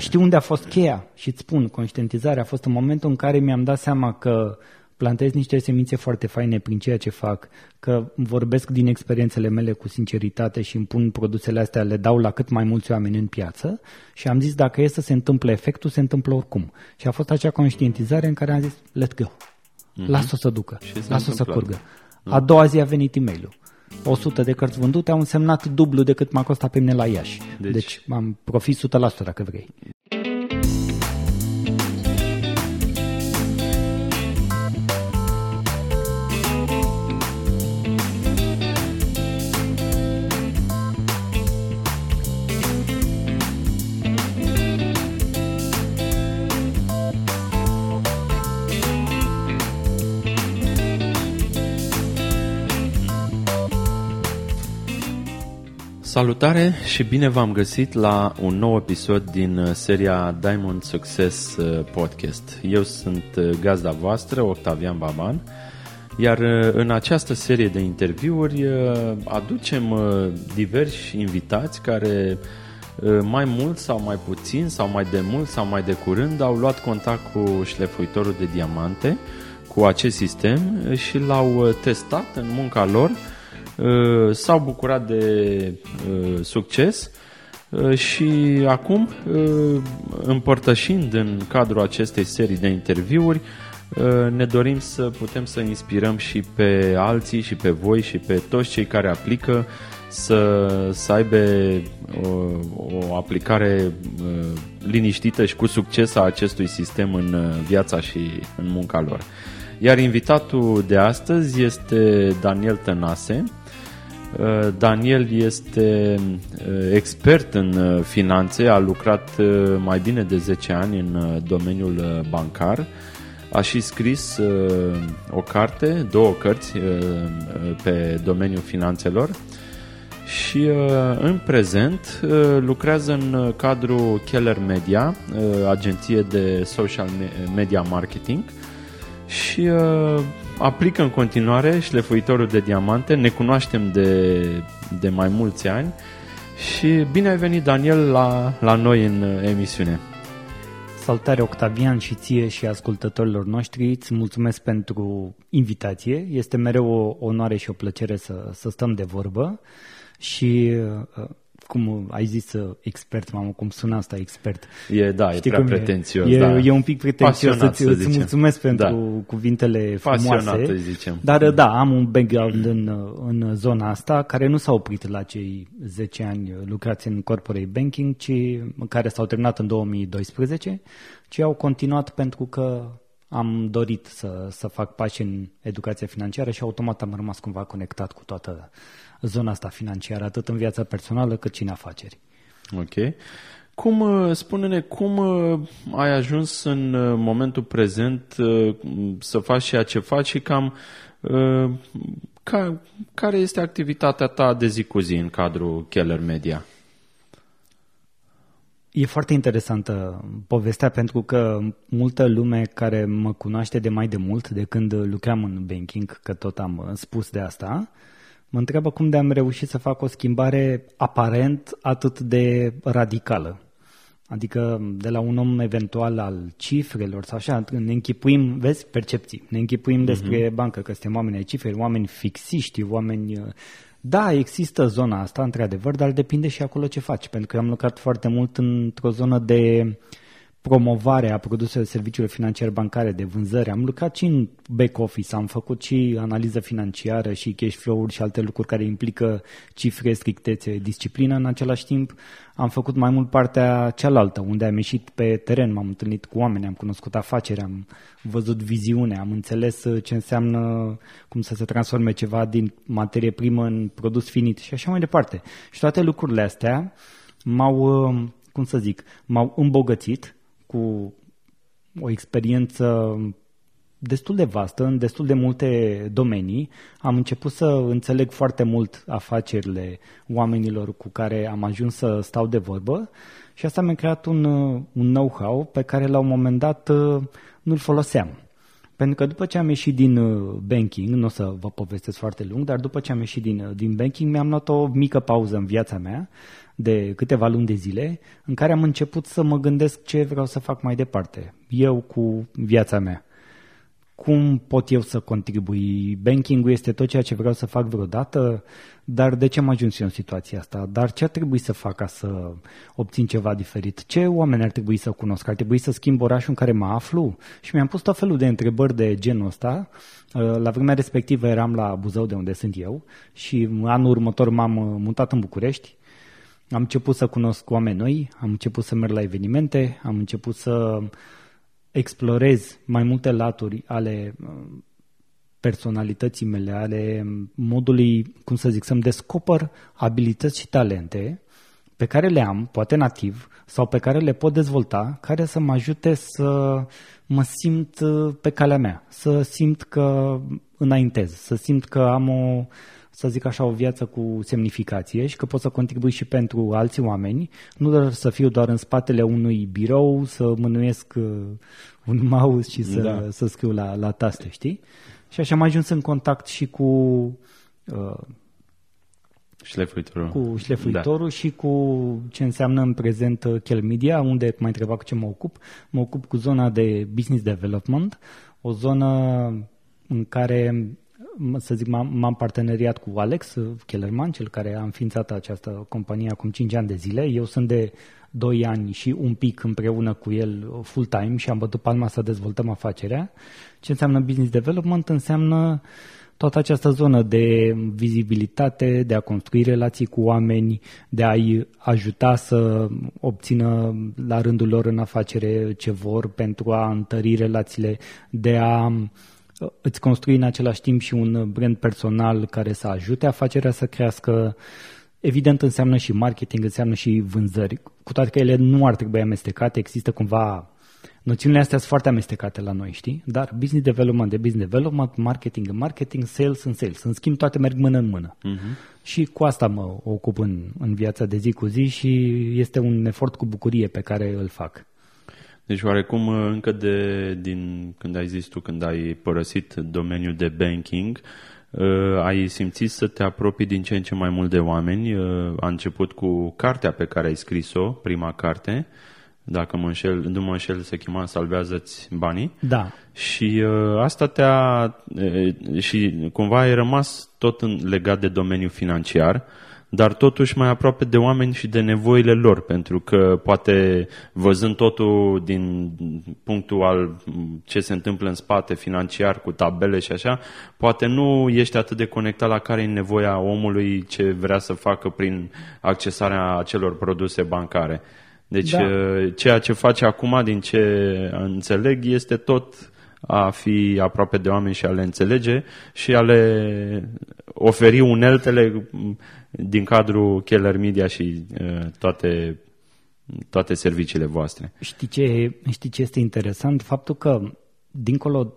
Știu unde a fost cheia și îți spun, conștientizarea a fost în momentul în care mi-am dat seama că plantez niște semințe foarte faine prin ceea ce fac, că vorbesc din experiențele mele cu sinceritate și îmi pun produsele astea, le dau la cât mai mulți oameni în piață și am zis dacă e să se întâmple efectul, se întâmplă oricum. Și a fost acea conștientizare în care am zis, let's go, mm-hmm. lasă-o să ducă, lasă-o să curgă. A doua zi a venit e mail 100 de cărți vândute au însemnat dublu decât m-a costat pe mine la Iași. Deci, deci am profit 100% dacă vrei. Salutare și bine v-am găsit la un nou episod din uh, seria Diamond Success uh, Podcast. Eu sunt uh, gazda voastră, Octavian Baban, iar în această serie de interviuri aducem diversi invitați care mai mult sau mai puțin sau mai de mult sau mai de curând au luat contact cu șlefuitorul de diamante, cu acest sistem și l-au testat în munca lor Uh, s-au bucurat de uh, succes uh, și acum, împărtășind în cadrul acestei serii de interviuri, ne dorim să putem să inspirăm și pe alții și pe voi și pe toți cei care aplică să, să aibă o, o aplicare liniștită și cu succes a acestui sistem în viața și în munca lor. Iar invitatul de astăzi este Daniel Tănase, Uh, Daniel este uh, expert în uh, finanțe, a lucrat mai bine de 10 ani în domeniul bancar, a și scris o carte, două cărți pe domeniul finanțelor. Și în prezent lucrează în cadrul Keller Media, agenție de social media marketing. Și aplică în continuare șlefuitorul de diamante, ne cunoaștem de, de mai mulți ani. Și bine ai venit, Daniel, la, la noi în emisiune. Salutare Octavian și ție și ascultătorilor noștri, îți mulțumesc pentru invitație, este mereu o onoare și o plăcere să, să stăm de vorbă. Și uh, cum ai zis uh, expert, mamă, cum sună asta expert. E, da, Știi e prea pretențios. E, da. e un pic pretențios, îți, să îți mulțumesc pentru da. cuvintele frumoase. Pasionat, zicem. Dar da, am un background în, în zona asta care nu s-a oprit la cei 10 ani lucrați în corporate banking, ci care s-au terminat în 2012, ci au continuat pentru că am dorit să, să fac pași în educația financiară și automat am rămas cumva conectat cu toată zona asta financiară, atât în viața personală cât și în afaceri. Ok. Cum, uh, spune-ne, cum uh, ai ajuns în uh, momentul prezent să faci ceea ce faci și cam ca, care este activitatea ta de zi cu zi în cadrul Keller Media? E foarte interesantă povestea pentru că multă lume care mă cunoaște de mai de mult de când lucram în banking, că tot am spus de asta, mă întreabă cum de am reușit să fac o schimbare aparent atât de radicală. Adică de la un om eventual al cifrelor sau așa, ne închipuim, vezi, percepții, ne închipuim uh-huh. despre bancă că suntem oameni ai cifre, oameni fixiști, oameni... Da, există zona asta, într-adevăr, dar depinde și acolo ce faci, pentru că am lucrat foarte mult într-o zonă de uh, promovare a produselor serviciilor financiare bancare de vânzări. Am lucrat și în back office, am făcut și analiză financiară și cash flow-uri și alte lucruri care implică cifre, strictețe, disciplină în același timp. Am făcut mai mult partea cealaltă, unde am ieșit pe teren, m-am întâlnit cu oameni, am cunoscut afaceri, am văzut viziune, am înțeles ce înseamnă cum să se transforme ceva din materie primă în produs finit și așa mai departe. Și toate lucrurile astea m-au, cum să zic, m-au îmbogățit cu o experiență destul de vastă, în destul de multe domenii. Am început să înțeleg foarte mult afacerile oamenilor cu care am ajuns să stau de vorbă și asta mi-a creat un, un know-how pe care la un moment dat nu-l foloseam. Pentru că după ce am ieșit din banking, nu o să vă povestesc foarte lung, dar după ce am ieșit din, din banking mi-am luat o mică pauză în viața mea de câteva luni de zile în care am început să mă gândesc ce vreau să fac mai departe, eu cu viața mea cum pot eu să contribui? Banking-ul este tot ceea ce vreau să fac vreodată, dar de ce am ajuns eu în situația asta? Dar ce ar trebui să fac ca să obțin ceva diferit? Ce oameni ar trebui să cunosc? Ar trebui să schimb orașul în care mă aflu? Și mi-am pus tot felul de întrebări de genul ăsta. La vremea respectivă eram la Buzău, de unde sunt eu, și anul următor m-am mutat în București. Am început să cunosc oameni noi, am început să merg la evenimente, am început să explorez mai multe laturi ale uh, personalității mele, ale modului, cum să zic, să-mi descoper abilități și talente pe care le am, poate nativ, sau pe care le pot dezvolta, care să mă ajute să mă simt uh, pe calea mea, să simt că înaintez, să simt că am o, să zic așa, o viață cu semnificație și că pot să contribui și pentru alți oameni, nu doar să fiu doar în spatele unui birou, să mânuiesc uh, un mouse și să, da. să scriu la, la taste, știi? Și așa am ajuns în contact și cu uh, șlefuitorul. cu șlefuitorul da. și cu ce înseamnă în prezent uh, Kel Media, unde m-ai întrebat cu ce mă ocup. Mă ocup cu zona de business development, o zonă în care să zic, m-am, m-am parteneriat cu Alex Kellerman, cel care a înființat această companie acum 5 ani de zile. Eu sunt de 2 ani și un pic împreună cu el full-time și am bătut palma să dezvoltăm afacerea. Ce înseamnă business development? Înseamnă toată această zonă de vizibilitate, de a construi relații cu oameni, de a-i ajuta să obțină la rândul lor în afacere ce vor pentru a întări relațiile, de a îți construi în același timp și un brand personal care să ajute afacerea să crească. Evident înseamnă și marketing, înseamnă și vânzări, cu toate că ele nu ar trebui amestecate, există cumva Noțiunile astea sunt foarte amestecate la noi, știi? Dar business development de business development, marketing în marketing, sales în sales. În schimb, toate merg mână în mână. Uh-huh. Și cu asta mă ocup în, în viața de zi cu zi și este un efort cu bucurie pe care îl fac. Deci oarecum uh, încă de din când ai zis tu, când ai părăsit domeniul de banking, uh, ai simțit să te apropii din ce în ce mai mult de oameni. Uh, a început cu cartea pe care ai scris-o, prima carte, dacă mă înșel, nu mă înșel, se chema Salvează-ți banii. Da. Și uh, asta te-a... Uh, și cumva ai rămas tot în, legat de domeniul financiar. Uh, dar totuși mai aproape de oameni și de nevoile lor, pentru că poate văzând totul din punctul al ce se întâmplă în spate financiar cu tabele și așa, poate nu ești atât de conectat la care e nevoia omului ce vrea să facă prin accesarea acelor produse bancare. Deci da. ceea ce face acum, din ce înțeleg, este tot a fi aproape de oameni și a le înțelege și a le oferi uneltele din cadrul Keller Media și uh, toate, toate serviciile voastre. Știi ce, știi ce este interesant? Faptul că, dincolo,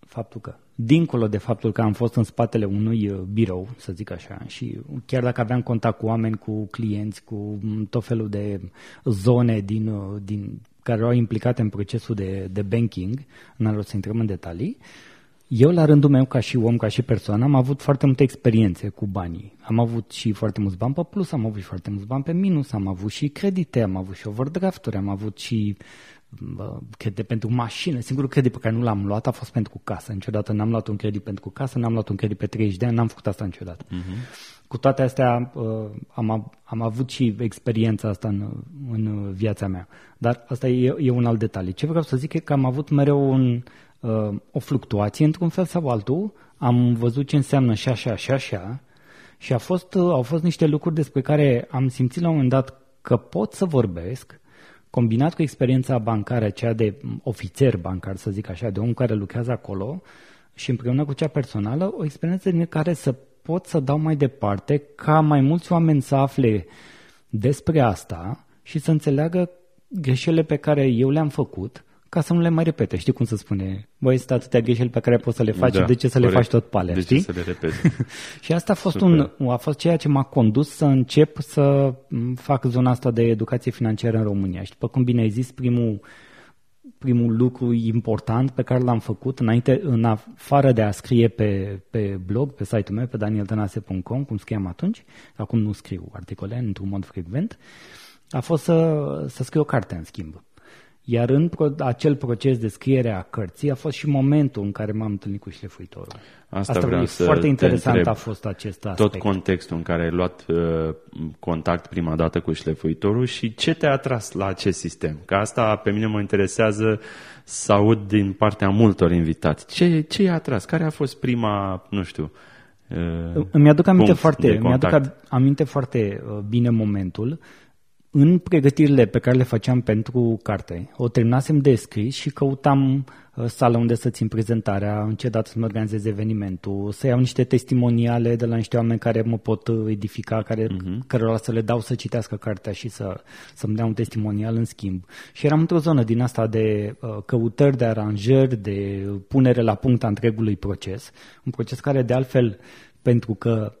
faptul că, dincolo de faptul că am fost în spatele unui uh, birou, să zic așa, și chiar dacă aveam contact cu oameni, cu clienți, cu tot felul de zone din, uh, din care erau implicate în procesul de, de banking, nu o să intrăm în detalii, uh, eu, la rândul meu, ca și om, ca și persoană, am avut foarte multe experiențe cu banii. Am avut și foarte mulți bani pe plus, am avut și foarte mulți bani pe minus, am avut și credite, am avut și overdrafturi, am avut și credite pentru mașină. Singurul credit pe care nu l-am luat a fost pentru casă. Niciodată n-am luat un credit pentru casă, n-am luat un credit pe 30 de ani, n-am făcut asta niciodată. Uh-huh. Cu toate astea uh, am, am avut și experiența asta în, în viața mea. Dar asta e, e un alt detaliu. Ce vreau să zic e că am avut mereu un, uh, o fluctuație într-un fel sau altul, am văzut ce înseamnă și așa, și așa, și a fost, uh, au fost niște lucruri despre care am simțit la un moment dat că pot să vorbesc, combinat cu experiența bancară, cea de ofițer bancar, să zic așa, de om care lucrează acolo, și împreună cu cea personală, o experiență din care să pot să dau mai departe, ca mai mulți oameni să afle despre asta și să înțeleagă greșelile pe care eu le-am făcut ca să nu le mai repete. Știi cum se spune? Băi, sunt atâtea greșeli pe care poți să le faci, da, de ce să corect. le faci tot pe alea, de știi? ce să le repete? și asta a fost, un, a fost ceea ce m-a condus să încep să fac zona asta de educație financiară în România. Și după cum bine ai zis, primul primul lucru important pe care l-am făcut înainte, în afară de a scrie pe, pe blog, pe site-ul meu, pe danieltanase.com, cum scriam atunci, acum nu scriu articole într-un mod frecvent, a fost să, să scriu o carte, în schimb. Iar în pro- acel proces de scriere a cărții a fost și momentul în care m-am întâlnit cu șlefuitorul. Asta, Asta vreau să foarte interesant întreb. a fost acest aspect. Tot contextul în care ai luat uh, contact prima dată cu șlefuitorul și ce te-a atras la acest sistem? Că asta pe mine mă interesează să aud din partea multor invitați. Ce, ce i-a atras? Care a fost prima, nu știu, uh, îmi aduc aminte foarte, mi-aduc aminte foarte uh, bine momentul în pregătirile pe care le făceam pentru carte, o terminasem de scris și căutam uh, sală unde să țin prezentarea, în ce dată să-mi organizez evenimentul, să iau niște testimoniale de la niște oameni care mă pot uh, edifica, care, uh-huh. cărora să le dau să citească cartea și să, să-mi dea un testimonial în schimb. Și eram într-o zonă din asta de uh, căutări, de aranjări, de punere la punct a întregului proces, un proces care de altfel, pentru că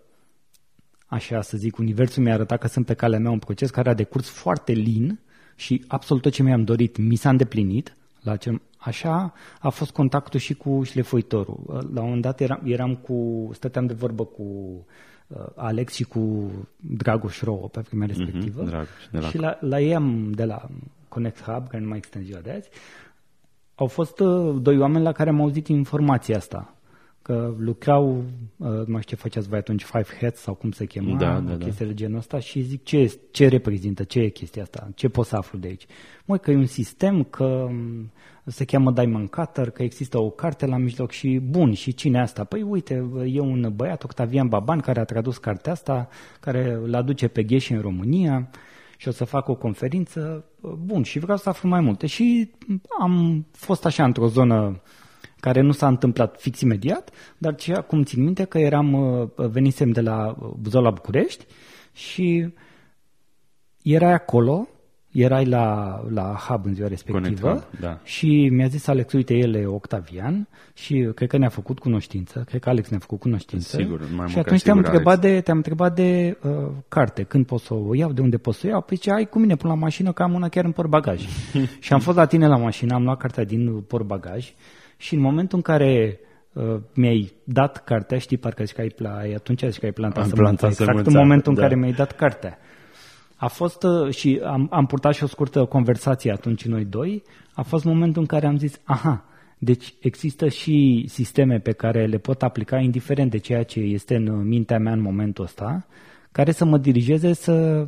așa să zic, universul mi-a arătat că sunt pe calea mea un proces care a decurs foarte lin și absolut tot ce mi-am dorit mi s-a îndeplinit. La cel, așa a fost contactul și cu șlefoitorul. La un moment dat eram, eram cu, stăteam de vorbă cu uh, Alex și cu Dragoș Rouă pe vremea mhm, respectivă. Mm-hmm, Dragoș, de la... Și la, la ei am, de la Connect Hub, care nu mai este în ziua de azi, au fost uh, doi oameni la care am auzit informația asta că lucrau, uh, nu mai știu ce făceați voi atunci, Five Heads sau cum se chema, da, da, da. chestia de genul ăsta și zic ce, ce reprezintă, ce e chestia asta, ce pot să aflu de aici. Măi, că e un sistem, că um, se cheamă Diamond Cutter, că există o carte la mijloc și bun, și cine asta? Păi uite, e un băiat, Octavian Baban, care a tradus cartea asta, care îl aduce pe Gheși în România și o să fac o conferință, bun, și vreau să aflu mai multe. Și am fost așa într-o zonă care nu s-a întâmplat fix imediat, dar ce acum țin minte că eram, uh, venisem de la Buzău la București și erai acolo, erai la, la hub în ziua respectivă Conectat, da. și mi-a zis Alex, uite, el e Octavian și cred că ne-a făcut cunoștință, cred că Alex ne-a făcut cunoștință. Sigur, mai și atunci te-am întrebat, de, te-am întrebat de uh, carte, când pot să o iau, de unde pot să o iau. Păi ce ai cu mine până la mașină, că am una chiar în portbagaj. și am fost la tine la mașină, am luat cartea din portbagaj și în momentul în care uh, mi-ai dat cartea, știi, parcă zici că ai, pla, atunci zici că ai plantat Am plantat exact sămânța, în momentul da. în care mi-ai dat cartea. A fost, uh, și am, am purtat și o scurtă conversație atunci noi doi, a fost momentul în care am zis, aha, deci există și sisteme pe care le pot aplica indiferent de ceea ce este în mintea mea în momentul ăsta, care să mă dirigeze să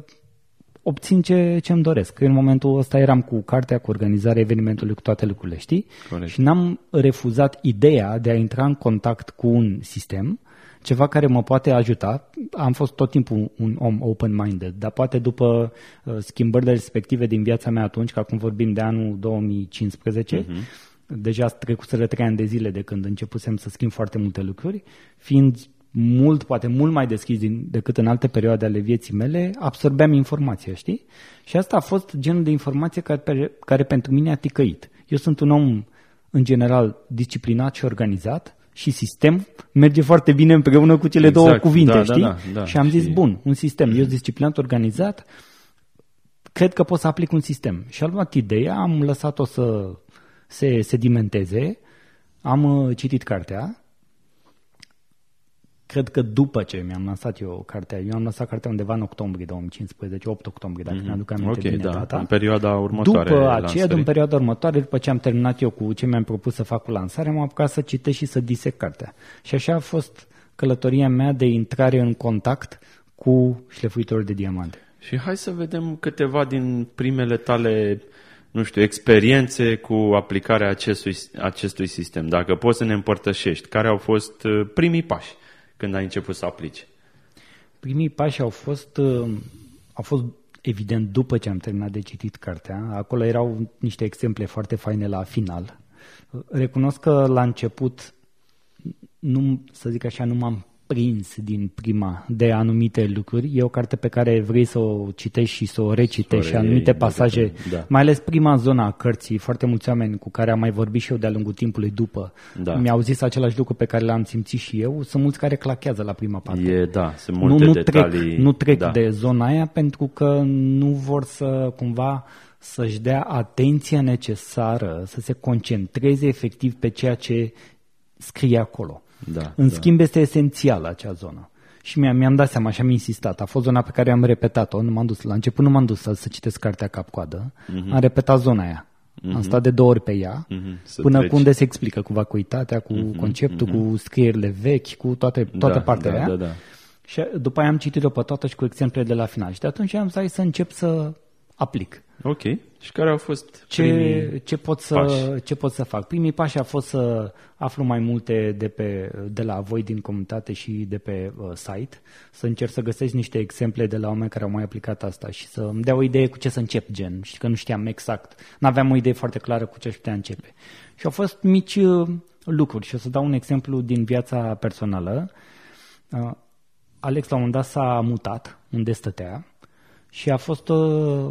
obțin ce, ce îmi doresc. În momentul ăsta eram cu cartea, cu organizarea evenimentului, cu toate lucrurile, știi? Corect. Și n-am refuzat ideea de a intra în contact cu un sistem, ceva care mă poate ajuta. Am fost tot timpul un om open-minded, dar poate după uh, schimbările respective din viața mea atunci, că acum vorbim de anul 2015, uh-huh. deja trecuseră trei ani de zile de când începusem să schimb foarte multe lucruri, fiind mult, poate mult mai deschis din, decât în alte perioade ale vieții mele, absorbeam informația, știi? Și asta a fost genul de informație care, care pentru mine a ticăit. Eu sunt un om, în general, disciplinat și organizat și sistem merge foarte bine împreună cu cele exact, două cuvinte, da, știi? Da, da, da, și am zis, bun, un sistem. Eu sunt disciplinat, organizat, cred că pot să aplic un sistem. Și am luat ideea, am lăsat-o să se sedimenteze, am uh, citit cartea, cred că după ce mi-am lansat eu cartea, eu am lăsat cartea undeva în octombrie 2015, 8 octombrie, dacă mm-hmm. mi-aduc aminte okay, bine da, data. în perioada următoare. După aceea, în perioada următoare, după ce am terminat eu cu ce mi-am propus să fac cu lansarea, m-am apucat să citesc și să disec cartea. Și așa a fost călătoria mea de intrare în contact cu șlefuitorul de diamante. Și hai să vedem câteva din primele tale nu știu, experiențe cu aplicarea acestui, acestui sistem. Dacă poți să ne împărtășești, care au fost uh, primii pași? Când ai început să aplici? Primii pași au fost, uh, au fost evident după ce am terminat de citit cartea. Acolo erau niște exemple foarte faine la final. Recunosc că la început, nu, să zic așa, nu m-am prins din prima de anumite lucruri. E o carte pe care vrei să o citești și să o recitești și anumite pasaje, da. mai ales prima zona a cărții. Foarte mulți oameni cu care am mai vorbit și eu de-a lungul timpului după da. mi-au zis același lucru pe care l-am simțit și eu. Sunt mulți care clachează la prima parte. E, da, sunt multe nu, nu detalii. Trec, nu trec da. de zona aia pentru că nu vor să cumva să-și dea atenția necesară, să se concentreze efectiv pe ceea ce scrie acolo. Da, În da. schimb, este esențială acea zonă. Și mi-am, mi-am dat seama și am insistat. A fost zona pe care am repetat-o. Nu m-am dus, la început nu m-am dus să, să citesc cartea cap-coadă. Mhm. Am repetat zona aia. Am stat de două ori pe ea, Mhm, să până treci. cu unde se explică cu vacuitatea, cu conceptul, cu scrierile vechi, cu toate, toate da, partele da, aia. da, da. Și după aia am citit-o pe toată și cu exemplele de la final. Și de atunci am zis hai să încep să aplic. Ok. Și care au fost Ce, primii... ce, pot să, pași? ce pot să fac? Primii pași a fost să aflu mai multe de, pe, de la voi din comunitate și de pe uh, site, să încerc să găsesc niște exemple de la oameni care au mai aplicat asta și să îmi dea o idee cu ce să încep, gen. Și că nu știam exact, nu aveam o idee foarte clară cu ce aș putea începe. Și au fost mici uh, lucruri și o să dau un exemplu din viața personală. Uh, Alex la un moment dat s-a mutat unde stătea și a fost uh,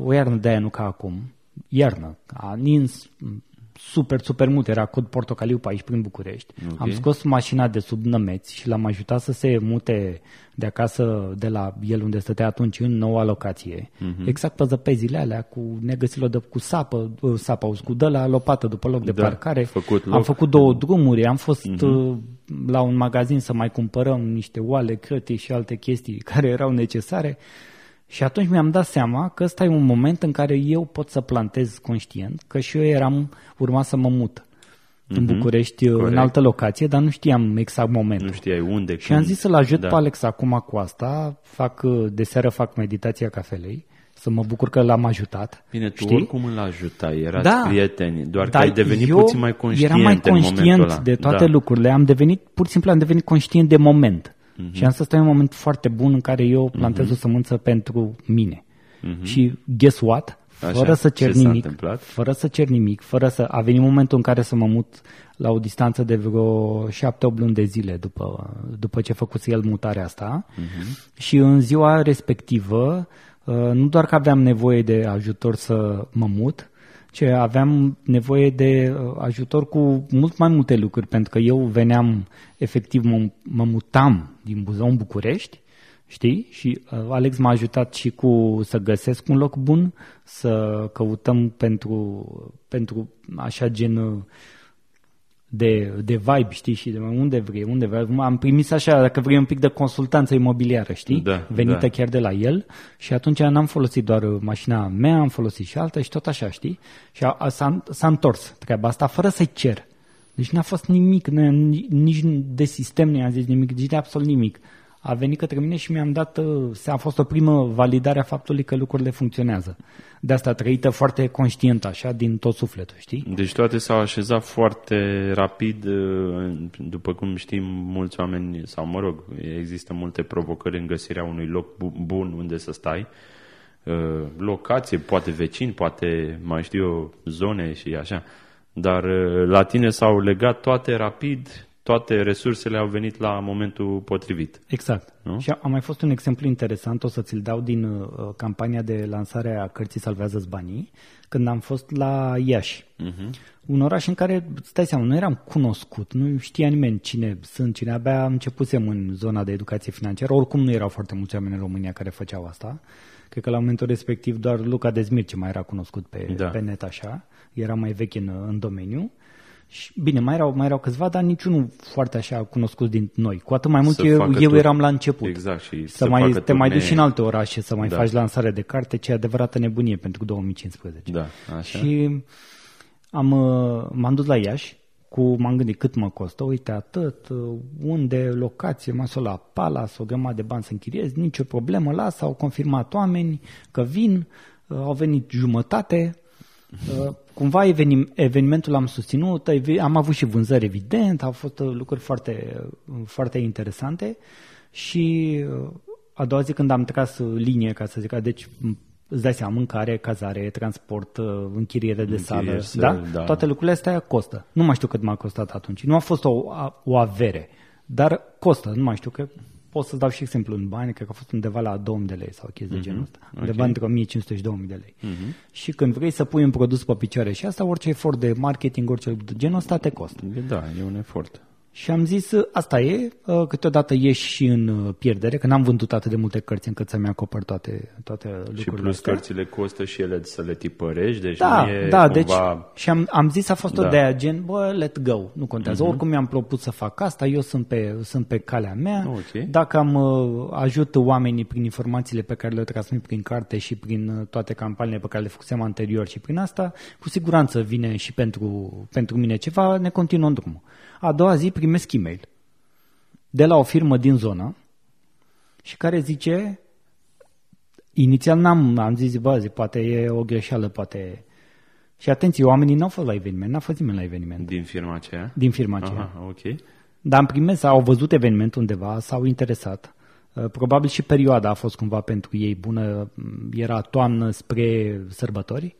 o iarnă de aia, nu ca acum. Iarnă. A nins m, super, super mult. Era cod portocaliu pe aici, prin București. Ok. Am scos mașina de sub nămeți și l-am ajutat să se mute de acasă, de la el unde stătea atunci, în noua locație. Mhm. Exact pe zăpezile alea, cu negăsilor de, cu sapă, uh, sapă, auzi, cu de la lopată după loc de Da, parcare. făcut Am loc. făcut două drumuri, am fost uh, la un magazin să mai cumpărăm niște oale, crătii și alte chestii care erau necesare. Și atunci mi-am dat seama că ăsta e un moment în care eu pot să plantez conștient, că și eu eram, urma să mă mut în București, în Corect. altă locație, dar nu știam exact momentul. Nu știai unde, Și am zis să-l ajut da. pe Alex acum cu asta, fac, uh, de seară fac meditația cafelei, să mă bucur că l-am ajutat. Bine, tu știi? oricum îl ajutai, erați Da. prieteni, doar că Dar ai devenit eu puțin mai conștient eram mai în momentul conștient ăla. de toate da. lucrurile. Am devenit, pur și simplu am devenit conștient de moment. Mhm. Și am să stau în un moment foarte bun în care eu plantez o sămânță pentru mine. Și guess what? Așa, Fără să cer ce s-a nimic, întâmplat? fără să cer nimic, fără să... A venit momentul în care să mă mut la o distanță de vreo șapte-opt luni de zile după, după ce făcuse el mutarea asta. Și în ziua respectivă, uh, nu doar că aveam nevoie de ajutor să mă mut, ci aveam nevoie de uh, ajutor cu mult mai multe lucruri, pentru că eu veneam, efectiv, mă, mă mutam din Buzău în București, știi? Și uh, Alex m-a ajutat și cu să găsesc un loc bun, să căutăm pentru, pentru așa gen uh, de, de vibe, știi, și de unde vrei, unde vrei. Am primit așa, dacă vrei, un pic de consultanță imobiliară, știi? Da, Venită da. chiar de la el și atunci n-am folosit doar uh, mașina mea, am folosit și alta și tot așa, știi? Și a, a, s-a, s-a întors treaba asta fără să-i cer. Deci n-a fost nimic, n- nici de sistem nu i-am zis nimic, nici de absolut nimic. A venit către mine și mi-am dat, uh, a fost o primă validare a faptului că lucrurile funcționează. De asta trăită foarte conștient, așa, din tot sufletul, știi? Deci toate s-au așezat foarte rapid, uh, după cum știm, mulți oameni, sau mă rog, există multe provocări în găsirea unui loc bu- bun unde să stai. Uh, Locație, poate vecini, poate mai știu eu, zone și așa. Dar uh, la tine s-au legat toate rapid, toate resursele au venit la momentul potrivit. Exact. Nu? Și a mai fost un exemplu interesant, o să ți-l dau din uh, campania de lansare a cărții Salvează-ți banii, când am fost la Iași. Uh-huh. Un oraș în care, stai seama, nu eram cunoscut, nu știa nimeni cine sunt, cine abia începusem în zona de educație financiară, oricum nu erau foarte mulți oameni în România care făceau asta. Cred că la momentul respectiv doar Luca Dezmir ce mai era cunoscut pe, Da. pe net așa, era mai vechi în, în domeniu. Și, bine, mai erau, mai erau câțiva, dar niciunul foarte așa cunoscut din noi. Cu atât mai mult Să eu, facă eu tur- eram la început. Exact, și să, să mai, facă te mai duci turnee. și în alte orașe să mai Da. faci lansare de carte, ce e adevărată nebunie pentru 2015. Da, așa. Și am, uh, m-am dus la Iași, cu, m-am gândit cât mă costă, uite atât, uh, unde, locație, m-am dus la Palace, o grămadă de bani să închiriez, nicio problemă, las, au confirmat oameni că vin, uh, au venit jumătate, Uh, Cumva evenim, evenimentul l-am susținut, evi- am avut și vânzări evident, au fost uh, lucruri foarte, uh, foarte interesante și uh, a doua zi când am tras uh, linie, ca să zic, deci m- îți dai seama, mâncare, cazare, transport, uh, închiriere de sală, Închirieri, da? da. Toate lucrurile astea costă. Nu mai știu cât m-a costat atunci. Nu a fost o, a- o avere, dar costă, nu mai știu, că pot să dau și exemplu în bani, cred că a fost undeva la 2000 de lei sau chestii de genul ăsta. Undeva între 1500 și 2000 de lei. Și când vrei să pui un produs pe picioare și asta, orice efort de marketing, orice lucru de genul ăsta te costă. Da, e un efort. Și am zis, asta e, uh, câteodată ieși și în uh, pierdere, că n-am vândut atât de multe cărți încât să-mi acopăr toate, toate lucrurile Și plus astea. cărțile costă și ele să le tipărești, deci Da, nu e da, cumva... deci și am, am zis a fost o Da. de aia gen, bă, let go, nu contează. Uh-huh. Oricum mi-am propus să fac asta, eu sunt pe, sunt pe calea mea. Ok. Dacă am uh, ajut oamenii prin informațiile pe care le transmit prin carte și prin uh, toate campaniile pe care le făcusem anterior și prin asta, cu siguranță vine și pentru, pentru mine ceva, ne continuăm drumul. A doua zi primesc e-mail de la o firmă din zonă și care zice inițial n-am am zis, bă, zi, poate e o greșeală, poate... Și atenție, oamenii n-au fost la eveniment, n-a fost nimeni la eveniment Din firma aceea? din firma aceea. Aha, ok. Dar am primit, au văzut evenimentul undeva, s-au interesat. Uh, Probabil și perioada a fost cumva pentru ei bună, m, era toamnă spre sărbători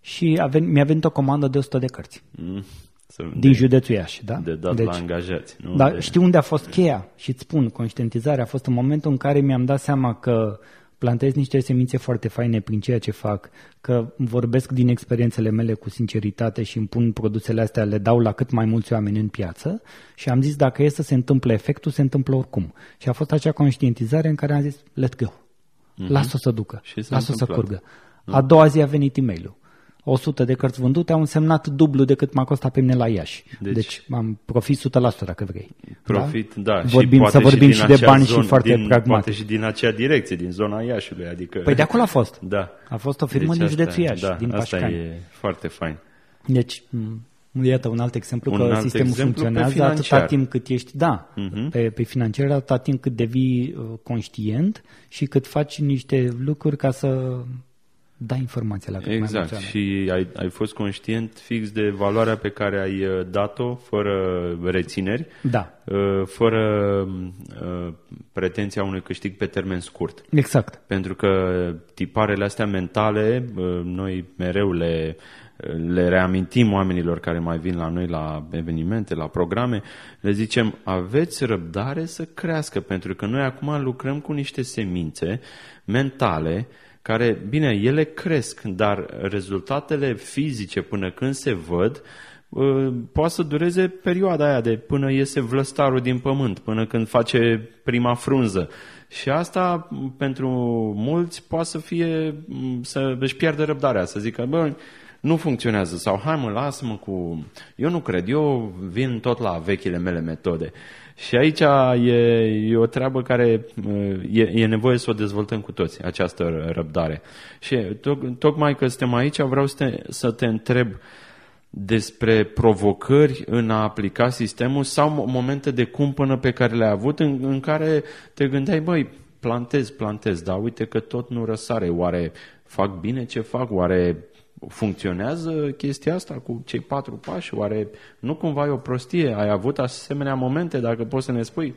și a ven, mi-a venit o comandă de 100 de cărți Mm, să, din de, județul Iași. Da? de dat la angajați, nu? Dar de, știi unde a fost cheia? Și îți spun, conștientizarea a fost în momentul în care mi-am dat seama că plantez niște semințe foarte faine prin ceea ce fac, că vorbesc din experiențele mele cu sinceritate și îmi pun produsele astea, le dau la cât mai mulți oameni în piață și am zis dacă e să se întâmple efectul, se întâmplă oricum. Și a fost acea conștientizare în care am zis, let go, lasă-o să ducă, Mhm. Și s-a lasă-o să întâmplat. curgă. A doua zi a venit e mail 100 de cărți vândute au însemnat dublu decât m-a costat pe mine la Iași. Deci, Deci- deci am profit 100% dacă vrei. Profit, da. Vorbim- și poate să vorbim din și de acea bani și zonă, foarte din, pragmatic. Poate și din acea direcție, din zona Iașiului, adică... Păi de acolo a fost. Da. A fost o firmă din asta- județul Iași, da, din asta Pașcani. e foarte fain. Deci, m, iată un alt exemplu Un că alt sistemul exemplu pe funcționează financiar. atâta timp cât ești, da, Mhm. pe, pe financiar, atâta timp cât devii uh, conștient și cât faci niște lucruri ca să dai informația la cât mai Exact. mulți oameni. Și ai, ai fost conștient fix de valoarea pe care ai uh, dat-o, fără rețineri, Da, uh, fără uh, pretenția unui câștig pe termen scurt. exact. Pentru că tiparele astea mentale, uh, noi mereu le, le reamintim oamenilor care mai vin la noi la evenimente, la programe, le zicem, aveți răbdare să crească, pentru că noi acum lucrăm cu niște semințe mentale care, bine, ele cresc, dar rezultatele fizice până când se văd, uh, poate să dureze perioada aia de până iese vlăstarul din pământ, până când face prima frunză. Și asta m, pentru mulți poate să fie m, să își pierdă răbdarea, să zică, bă, nu funcționează sau hai mă, lasă-mă cu... Eu nu cred, eu vin tot la vechile mele metode. Și aici e, e o treabă care e, e nevoie să o dezvoltăm cu toți, această răbdare. Și to- tocmai că suntem aici, vreau să te, să te întreb despre provocări în a aplica sistemul sau momente de cumpănă pe care le-ai avut în, în care te gândeai, băi, plantez, plantez, dar uite că tot nu răsare. Oare fac bine ce fac? Oare funcționează chestia asta cu cei patru pași? Oare nu cumva e o prostie? Ai avut asemenea momente, dacă poți să ne spui?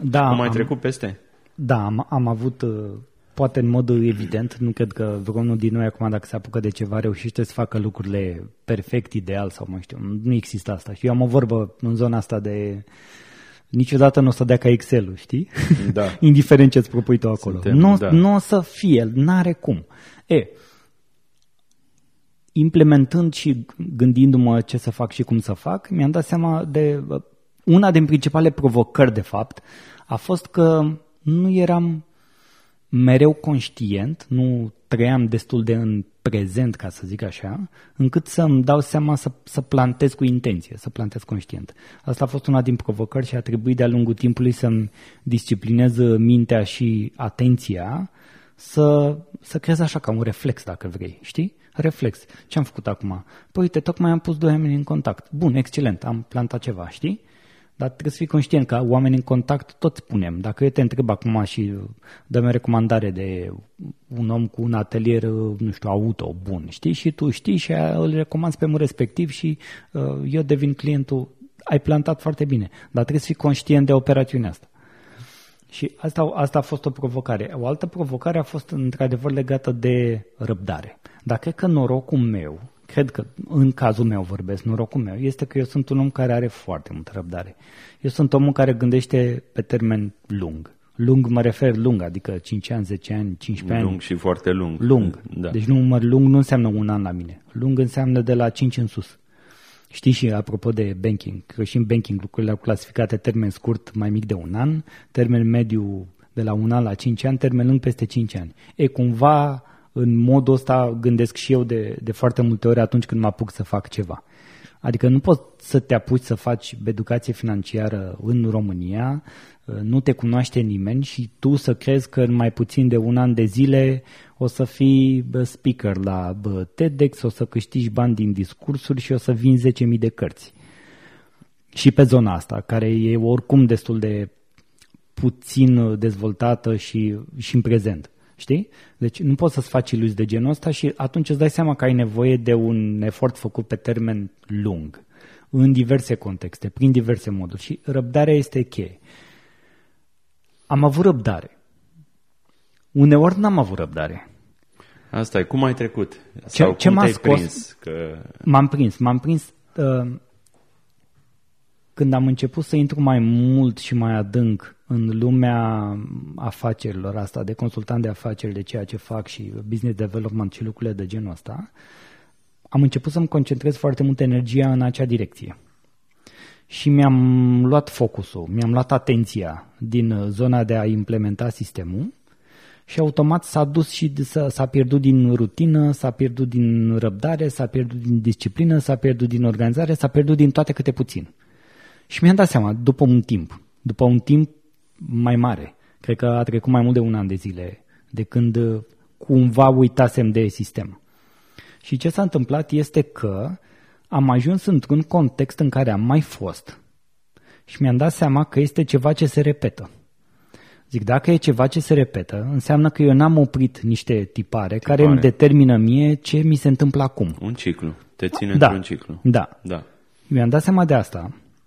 Da, Cum ai am, trecut peste? da am, am avut, uh, poate în mod evident, nu cred că vreunul din noi acum dacă se apucă de ceva reușește să facă lucrurile perfect, ideal sau mai știu, nu există asta. Și eu am o vorbă în zona asta de niciodată nu o să dea ca Excel-ul, știi? Da. Indiferent ce îți propui tu acolo. Suntem, nu, da. nu o să fie, n-are cum. E, implementând și gândindu-mă ce să fac și cum să fac, mi-am dat seama de una din principale provocări, de fapt, a fost că nu eram mereu conștient, nu trăiam destul de în prezent, ca să zic așa, încât să-mi dau seama să, să plantez cu intenție, să plantez conștient. Asta a fost una din provocări și a trebuit de-a lungul timpului să-mi disciplinez mintea și atenția să, să crezi așa ca un reflex, dacă vrei, știi? Reflex. Ce am făcut acum? Păi uite, tocmai am pus doi oameni în contact. Bun, excelent, am plantat ceva, știi? Dar trebuie să fii conștient că oameni în contact toți punem. Dacă eu te întreb acum și dăm o recomandare de un om cu un atelier, nu știu, auto, bun, știi? Și tu știi și îl recomanzi pe omul respectiv și uh, eu devin clientul, ai plantat foarte bine. Dar trebuie să fii conștient de operațiunea asta. Și asta, asta a fost o provocare. O altă provocare a fost într-adevăr legată de răbdare. Dar cred că norocul meu, cred că în cazul meu vorbesc, norocul meu, este că eu sunt un om care are foarte multă răbdare. Eu sunt omul care gândește pe termen lung. Lung mă refer lung, adică 5 ani, 10 ani, 15 ani. Lung și foarte lung. Lung. Da. Deci număr lung nu înseamnă un an la mine. Lung înseamnă de la 5 în sus. Știi și apropo de banking, că și în banking lucrurile au clasificate termen scurt mai mic de un an, termen mediu de la un an la 5 ani, termen lung peste 5 ani. E cumva în modul ăsta gândesc și eu de, de foarte multe ori atunci când mă apuc să fac ceva. Adică nu poți să te apuci să faci educație financiară în România, nu te cunoaște nimeni și tu să crezi că în mai puțin de un an de zile o să fii speaker la TEDx, o să câștigi bani din discursuri și o să vinzi 10.000 de cărți. Și pe zona asta, care e oricum destul de puțin dezvoltată și, și în prezent. Știi? Deci nu poți să-ți faci iluzii de genul ăsta și atunci îți dai seama că ai nevoie de un efort făcut pe termen lung, în diverse contexte, prin diverse moduri. Și răbdarea este cheie. Am avut răbdare. Uneori n-am avut răbdare. Asta e. Cum ai trecut? Ce, Sau ce cum m-a scos? Prins? Că... M-am prins. M-am prins uh, când am început să intru mai mult și mai adânc în lumea afacerilor asta, de consultant de afaceri, de ceea ce fac și business development și lucrurile de genul ăsta, am început să-mi concentrez foarte mult energia în acea direcție. Și mi-am luat focusul, mi-am luat atenția din zona de a implementa sistemul și automat s-a dus și s-a pierdut din rutină, s-a pierdut din răbdare, s-a pierdut din disciplină, s-a pierdut din organizare, s-a pierdut din toate câte puțin. Și mi-am dat seama, după un timp, după un timp mai mare, cred că a trecut mai mult de un an de zile de când cumva uitasem de sistem. Și ce s-a întâmplat este că am ajuns într-un context în care am mai fost și mi-am dat seama că este ceva ce se repetă. Zic, dacă e ceva ce se repetă, înseamnă că eu n-am oprit niște tipare, tipare. care îmi determină mie ce mi se întâmplă acum. Un ciclu. Te ține da. într-un ciclu. Da. da. Mi-am dat seama de asta.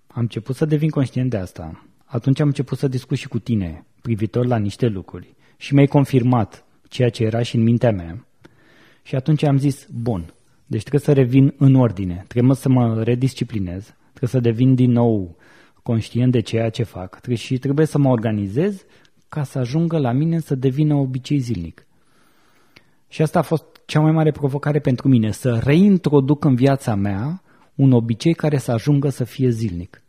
Am început să devin conștient de asta. Atunci am început să discut și cu tine privitor la niște lucruri. Și mi-ai confirmat ceea ce era și în mintea mea. Și atunci am zis, bun, deci trebuie să revin în ordine, trebuie să mă redisciplinez, trebuie să devin din nou conștient de ceea ce fac și trebuie să mă organizez ca să ajungă la mine să devină obicei zilnic. Și asta a fost cea mai mare provocare pentru mine, să reintroduc în viața mea un obicei care să ajungă să fie zilnic.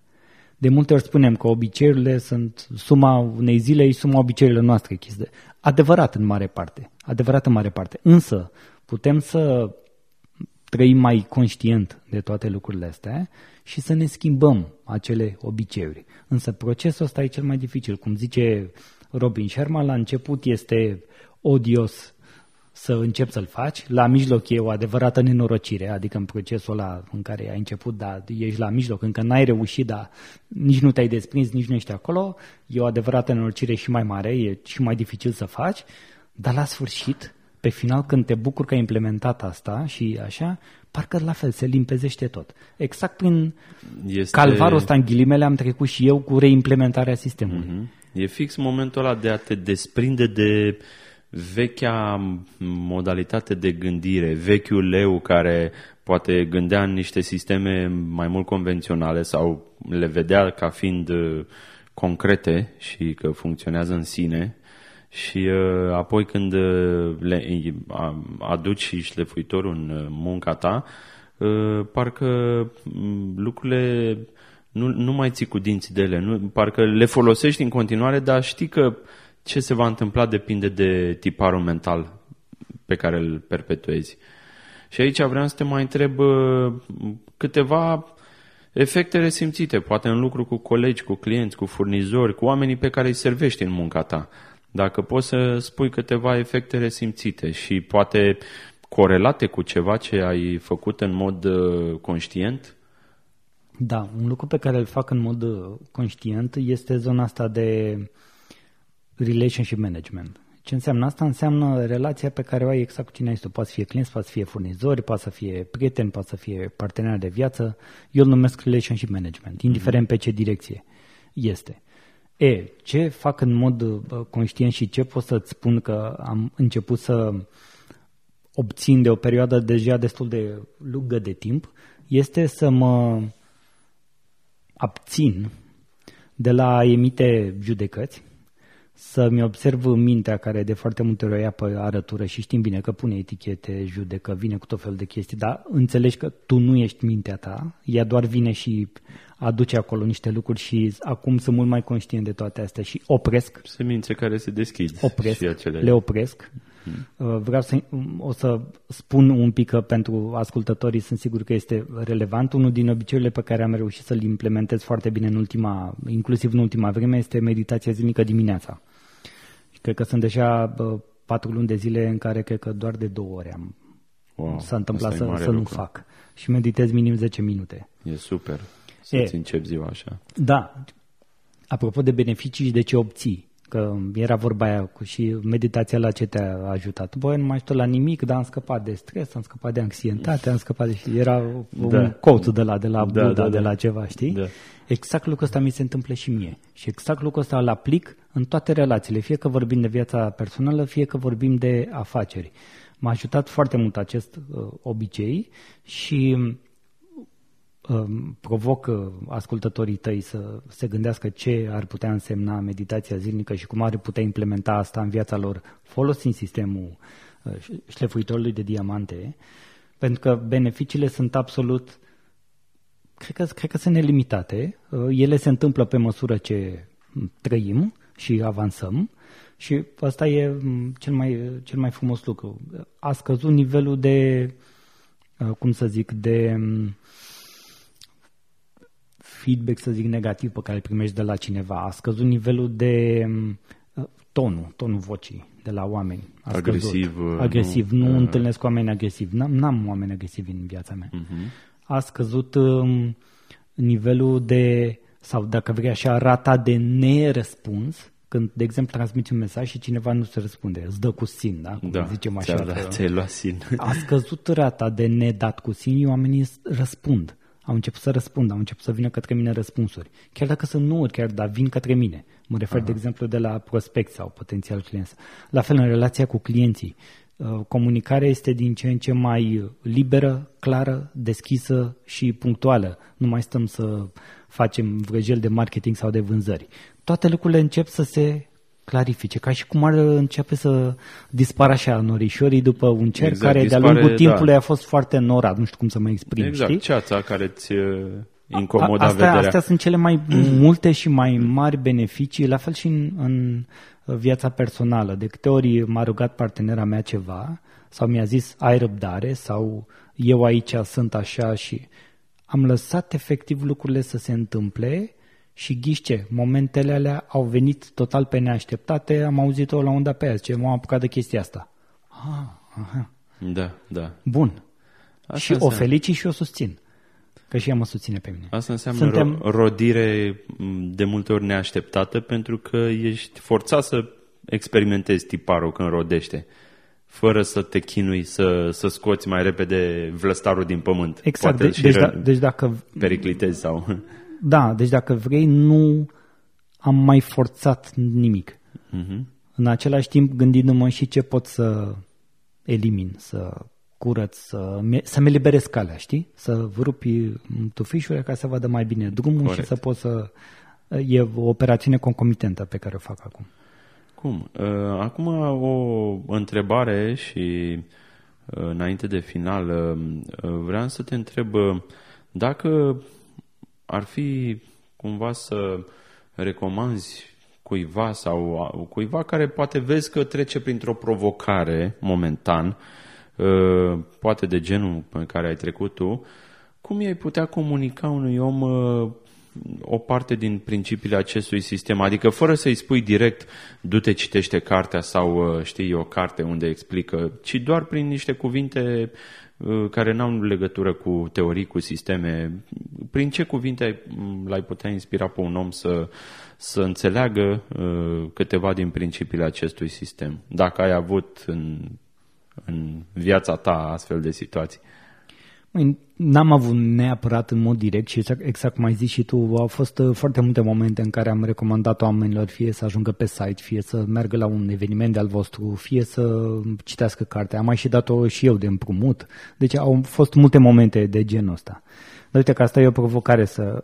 De multe ori spunem că obiceiurile sunt suma unei zile, și suma obiceiurilor noastre. Adevărat în mare parte. Adevărat în mare parte. Însă putem să trăim mai conștient de toate lucrurile astea și să ne schimbăm acele obiceiuri. Însă procesul ăsta e cel mai dificil. Cum zice Robin Sharma, la început este odios să începi să-l faci, la mijloc e o adevărată nenorocire, adică în procesul ăla în care ai început, dar ești la mijloc, încă n-ai reușit, dar nici nu te-ai desprins, nici nu ești acolo, e o adevărată nenorocire și mai mare, e și mai dificil să faci, dar la sfârșit, pe final, când te bucuri că ai implementat asta și așa, parcă la fel se limpezește tot. Exact prin este... calvarul ăsta în ghilimele am trecut și eu cu reimplementarea sistemului. Mm-hmm. E fix momentul ăla de a te desprinde de vechea modalitate de gândire, vechiul leu care poate gândea în niște sisteme mai mult convenționale sau le vedea ca fiind uh, concrete și că funcționează în sine și uh, apoi când uh, le aduci și șlefuitorul în munca ta, parcă mm, lucrurile nu, nu mai ții cu dinții de ele, nu, parcă le folosești în continuare, dar știi că ce se va întâmpla depinde de tiparul mental pe care îl perpetuezi. Și aici vreau să te mai întreb uh, câteva efecte resimțite, poate în lucru cu colegi, cu clienți, cu furnizori, cu oamenii pe care îi servești în munca ta. Dacă poți să spui câteva efecte resimțite și poate corelate cu ceva ce ai făcut în mod uh, conștient, da, un lucru pe care îl fac în mod uh, conștient este zona asta de relationship management. Ce înseamnă asta? Înseamnă relația pe care o ai exact cu cine ai tu. Poate să fie clienți, poate să fie furnizori, poate să fie prieteni, poate să fie parteneri de viață. Eu îl numesc relationship management, indiferent pe ce direcție este. E, ce fac în mod uh, conștient și ce pot să-ți spun că am început să obțin de o perioadă deja destul de lungă de timp, este să mă abțin de la a emite judecăți să-mi observ mintea care de foarte multe ori o ia pe arătură și știm bine că pune etichete, judecă, vine cu tot felul de chestii, dar înțelegi că tu nu ești mintea ta, ea doar vine și aduce acolo niște lucruri și acum sunt mult mai conștient de toate astea și opresc. Semințe care se deschid. Opresc, și acele... le opresc. Hmm. Vreau să o să spun un pic că pentru ascultătorii sunt sigur că este relevant. Unul din obiceiurile pe care am reușit să-l implementez foarte bine în ultima, inclusiv în ultima vreme, este meditația zilnică dimineața. Cred că sunt deja patru luni de zile în care cred că doar de două ori am wow, s-a întâmplat să, să nu fac. Și meditez minim 10 minute. E super să-ți începi ziua așa. Da. Apropo de beneficii și de ce obții, că era vorba aia cu și meditația la ce te-a ajutat. Băi, nu mai știu la nimic, dar am scăpat de stres, am scăpat de anxietate, am scăpat de... Era da. un quote de la, de la da, Buddha, da, da. de la ceva, știi? Da. Exact lucrul ăsta mi se întâmplă și mie. Și exact lucrul ăsta îl aplic în toate relațiile, fie că vorbim de viața personală, fie că vorbim de afaceri. M-a ajutat foarte mult acest uh, obicei și provoc ascultătorii tăi să se gândească ce ar putea însemna meditația zilnică și cum ar putea implementa asta în viața lor folosind sistemul uh, șlefuitorului de diamante, pentru că beneficiile sunt absolut, cred că, cred că sunt nelimitate. Uh, ele se întâmplă pe măsură ce trăim și avansăm și asta e mm, cel mai, cel mai frumos lucru. A scăzut nivelul de, uh, cum să zic, de mm, feedback, să zic, negativ pe care îl primești de la cineva. A scăzut nivelul de uh, tonul, tonul vocii de la oameni. A agresiv. Scăzut. Uh, agresiv. Nu, nu uh... întâlnesc oameni agresivi. N-am, n-am oameni agresivi în viața mea. Uh-huh. A scăzut um, nivelul de, sau dacă vrei așa, rata de nerăspuns când, de exemplu, transmiți un mesaj și cineva nu se răspunde, îți dă cu sin, da? Cum da, zicem așa. Da, ți-ai luat sin. A scăzut rata de nedat cu sin, oamenii răspund au început să răspund, au început să vină către mine răspunsuri. Chiar dacă sunt nu chiar, dar vin către mine. Mă refer, Aha. de exemplu, de la prospect sau potențial clienți. La fel, în relația cu clienții, uh, comunicarea este din ce în ce mai liberă, clară, deschisă și punctuală. Nu mai stăm să facem vrăjeli de marketing sau de vânzări. Toate lucrurile încep să se clarifice, ca și cum ar începe să dispară așa norișorii după un cer exact, care dispare, de-a lungul timpului da. a fost foarte norat, nu știu cum să mă exprim, Exact, știi? ceața care ți incomoda astea, vederea. Astea sunt cele mai multe și mai mari beneficii, la fel și în, în viața personală. De câte ori m-a rugat partenera mea ceva sau mi-a zis ai răbdare sau eu aici sunt așa și am lăsat efectiv lucrurile să se întâmple și ghiște, momentele alea au venit total pe neașteptate, am auzit-o la unda pe aia, ce m-am apucat de chestia asta. Ah, aha. Da, da. Bun. Asta și înseamnă... o felicit și o susțin. Că și ea mă susține pe mine. Asta înseamnă Suntem... rodire de multe ori neașteptată pentru că ești forțat să experimentezi tiparul când rodește fără să te chinui să, să scoți mai repede vlăstarul din pământ. Exact, Poate deci, da, deci dacă... Periclitezi sau... Da, deci dacă vrei, nu am mai forțat nimic. Uh-huh. În același timp, gândindu-mă și ce pot să elimin, să curăț, să, să-mi eliberez calea, știi? Să rupi tufișurile ca să vadă mai bine drumul Corect. și să pot să... E o operațiune concomitentă pe care o fac acum. Cum? Uh, acum o întrebare și uh, înainte de final uh, vreau să te întreb dacă ar fi cumva să recomanzi cuiva sau cuiva care poate vezi că trece printr-o provocare momentan, uh, poate de genul pe care ai trecut tu, cum i-ai putea comunica unui om uh, o parte din principiile acestui sistem? Adică fără să-i spui direct, du-te, citește cartea sau uh, știi o carte unde explică, ci doar prin niște cuvinte Uh, care n-au legătură cu teorii, cu sisteme. Prin ce cuvinte l-ai putea inspira pe un om să, să înțeleagă uh, câteva din principiile acestui sistem? Dacă ai avut în, în viața ta astfel de situații. N-am avut neapărat în mod direct și exact, exact cum ai zis și tu, au fost uh, foarte multe momente în care am recomandat oamenilor fie să ajungă pe site, fie să meargă la un eveniment de-al vostru, fie să citească cartea. Am mai și dat-o și eu de împrumut. Deci au fost multe momente de genul ăsta. Dar uite că asta e o provocare să...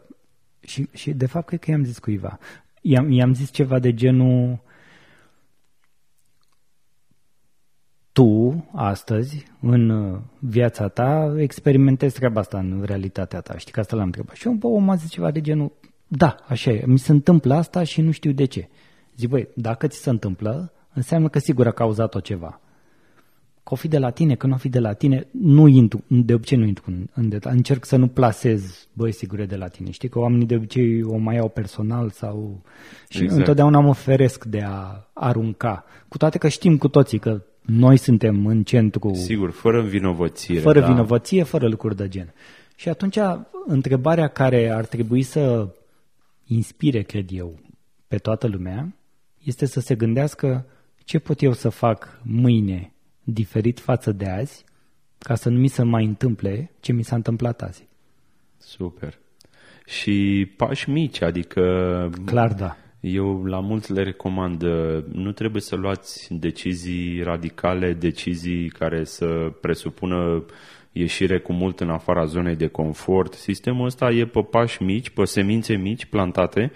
Și, și de fapt cred că i-am zis cuiva. I-am, i-am zis ceva de genul tu, astăzi, în uh, viața ta, experimentezi treaba asta în realitatea ta. Știi că asta l-am întrebat. Și un om a zis ceva de genul, da, așa e, mi se întâmplă asta și nu știu de ce. Zic, băi, dacă ți se întâmplă, înseamnă că sigur a cauzat-o ceva. Că o fi de la tine, că nu o fi de la tine, nu intru, de obicei nu intru în, în detalii. Încerc să nu plasez, băi, sigur de la tine. Știi că oamenii de obicei o mai iau personal sau... Și exact. întotdeauna mă feresc de a arunca. Cu toate că știm cu toții că noi suntem în centru... Sigur, fără vinovăție. Fără da. vinovăție, fără lucruri de gen. Și atunci, întrebarea care ar trebui să inspire, cred eu, pe toată lumea, este să se gândească ce pot eu să fac mâine diferit față de azi, ca să nu mi se mai întâmple ce mi s-a întâmplat azi. Super. Și pași mici, adică... Clar, da. Eu la mulți le recomand, nu trebuie să luați decizii radicale, decizii care să presupună ieșire cu mult în afara zonei de confort. Sistemul ăsta e pe pași mici, pe semințe mici plantate,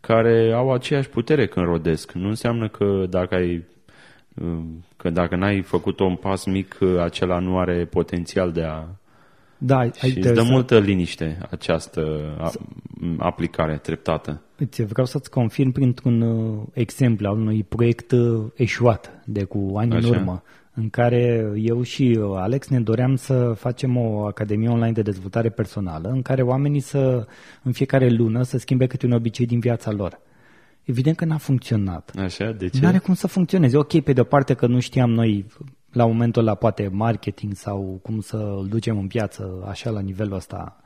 care au aceeași putere când rodesc. Nu înseamnă că dacă ai că dacă n-ai făcut un pas mic, acela nu are potențial de a da, ai și îți dă să... multă liniște această aplicare treptată. Îți vreau să-ți confirm printr-un uh, exemplu al unui proiect uh, eșuat de cu ani Așa. în urmă, în care eu și uh, Alex ne doream să facem o academie online de dezvoltare personală, în care oamenii să, în fiecare lună, să schimbe câte un obicei din viața lor. Evident că n-a funcționat. Așa, de ce? N-are cum să funcționeze. Ok, pe de o parte că nu știam noi la momentul ăla poate marketing sau cum să îl ducem în piață așa la nivelul ăsta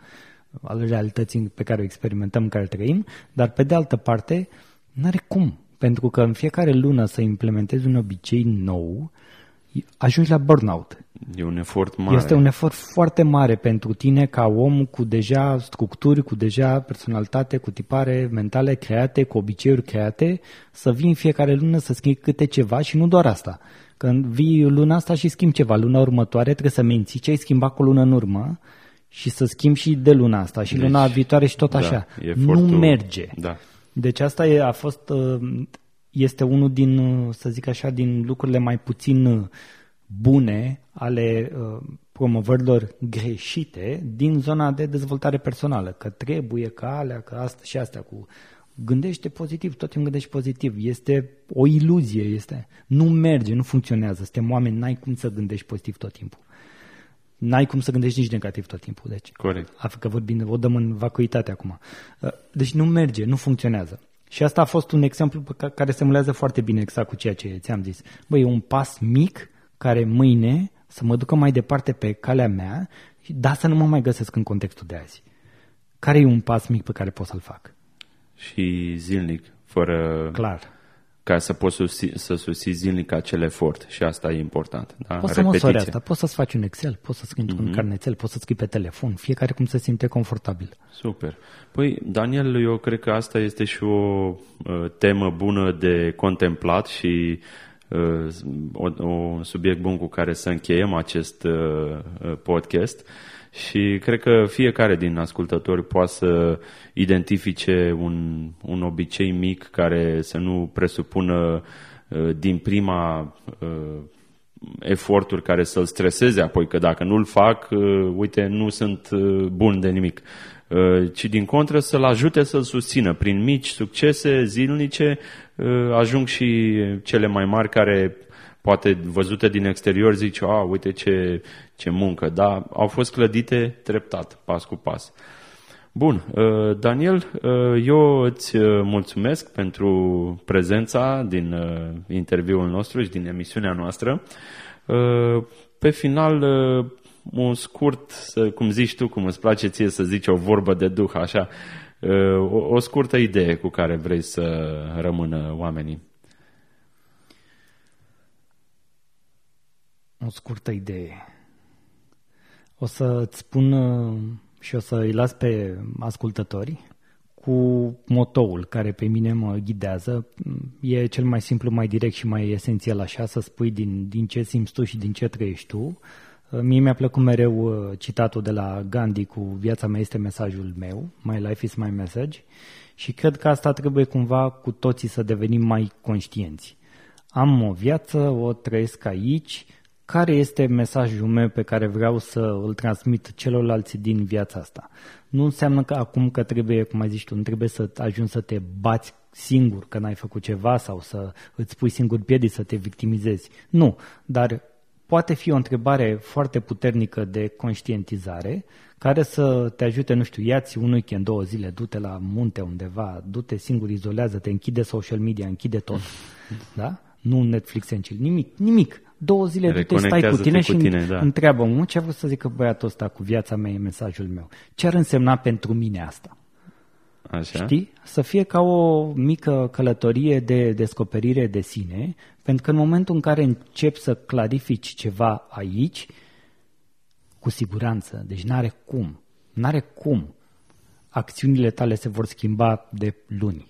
al realității pe care o experimentăm, în care trăim, dar pe de altă parte n-are cum. Pentru că în fiecare lună să implementezi un obicei nou, ajungi la burnout. E un efort mare. Este un efort foarte mare pentru tine ca om cu deja structuri, cu deja personalitate, cu tipare mentale create, cu obiceiuri create, să vii în fiecare lună să schimbi câte ceva și nu doar asta. Când vii luna asta și schimbi ceva, luna următoare trebuie să menții ce ai schimbat cu luna în urmă și să schimbi și de luna asta și deci, luna viitoare și tot da, așa. Efortul, nu merge. Da. Deci asta e, a fost, uh, este unul din, uh, să zic așa, din lucrurile mai puțin uh, bune ale uh, promovărilor greșite din zona de dezvoltare personală, că trebuie, că alea, că asta și astea cu gândește pozitiv, tot timpul gândești pozitiv. Este o iluzie, este. Nu merge, nu funcționează. Suntem oameni, n-ai cum să gândești pozitiv tot timpul. N-ai cum să gândești nici negativ tot timpul. Deci, Corect. Că vorbim, o dăm în vacuitate acum. Uh, deci nu merge, nu funcționează. Și asta a fost un exemplu pe care se mulează foarte bine exact cu ceea ce ți-am zis. Băi, e un pas mic care mâine să mă ducă mai departe pe calea mea, dar să nu mă mai găsesc în contextul de azi. Care e un pas mic pe care pot să-l fac? Și zilnic, fără... Clar. Ca să poți susți, să susții zilnic acel efort și asta e important. Da? Poți să măsori asta, poți să-ți faci un Excel, poți să scrii mm-hmm. un carnețel, poți să scrii pe telefon, fiecare cum se simte confortabil. Super. Păi, Daniel, eu cred că asta este și o uh, temă bună de contemplat și un subiect bun cu care să încheiem acest uh, uh, podcast și cred că fiecare din ascultători poate să identifice un, un obicei mic care să nu presupună uh, din prima eforturi care să-l streseze apoi, că dacă nu-l fac, uite, nu sunt bun de nimic. Uh, ci din contră să-l ajute să-l susțină. Prin mici succese zilnice uh, ajung și cele mai mari care poate văzute din exterior zici, a, uite ce, ce muncă, dar au fost clădite treptat, pas cu pas. Bun, uh, Daniel, eu îți mulțumesc pentru prezența din interviul nostru și din emisiunea noastră. Pe final, un scurt, cum zici tu, cum îți place ție să zici o vorbă de duh, așa, o, o scurtă idee cu care vrei să rămână oamenii. O scurtă idee. O să-ți spun și o să îi las pe ascultători cu motoul care pe mine mă ghidează. E cel mai simplu, mai direct și mai esențial așa, să spui din, din ce simți tu și din ce trăiești tu Mie mi-a plăcut mereu uh, citatul de la Gandhi cu viața mea este mesajul meu, my life is my message și cred că asta trebuie cumva cu toții să devenim mai conștienți. Am o viață, o trăiesc aici, care este mesajul meu pe care vreau să îl transmit celorlalți din viața asta. Nu înseamnă că acum că trebuie, cum ai zis tu, nu trebuie să ajungi să te bați singur că n-ai făcut ceva sau să îți pui singur piedici să te victimizezi. Nu, dar poate fi o întrebare foarte puternică de conștientizare care să te ajute, nu știu, ia-ți un weekend, două zile, du-te la munte undeva, du-te singur, izolează-te, închide social media, închide tot. Da? Nu Netflix and chill, nimic, nimic. Două zile du-te, stai cu tine și tine, da. întreabă-mă ce a vrut să zică băiatul ăsta cu viața mea, e mesajul meu. Ce ar însemna pentru mine asta? Așa. Știi? Să fie ca o mică călătorie de descoperire de sine, pentru că în momentul în care începi să clarifici ceva aici, cu siguranță, deci n-are cum, n-are cum, acțiunile tale se vor schimba de luni.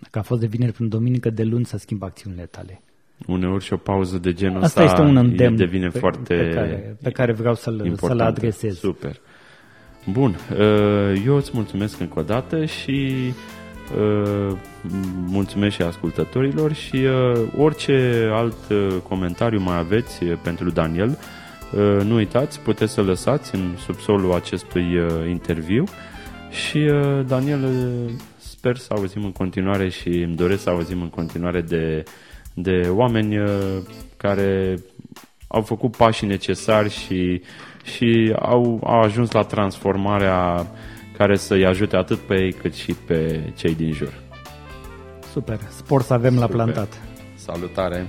Dacă a fost de vineri până duminică, de luni să schimbă acțiunile tale. Uneori și o pauză de genul Asta ăsta este un îndemn devine pe, foarte pe, care, pe care vreau să-l, să-l adresez. Super. Bun, uh, eu îți mulțumesc încă o dată și uh, mulțumesc și ascultătorilor și uh, orice alt comentariu mai aveți pentru Daniel, nu uitați, puteți să lăsați în subsolul acestui interviu și Daniel sper să auzim în continuare și îmi doresc să auzim în continuare de, de oameni care au făcut pașii necesari și și au, au ajuns la transformarea care să-i ajute atât pe ei cât și pe cei din jur. Super, spor să avem Super. la plantat. Salutare!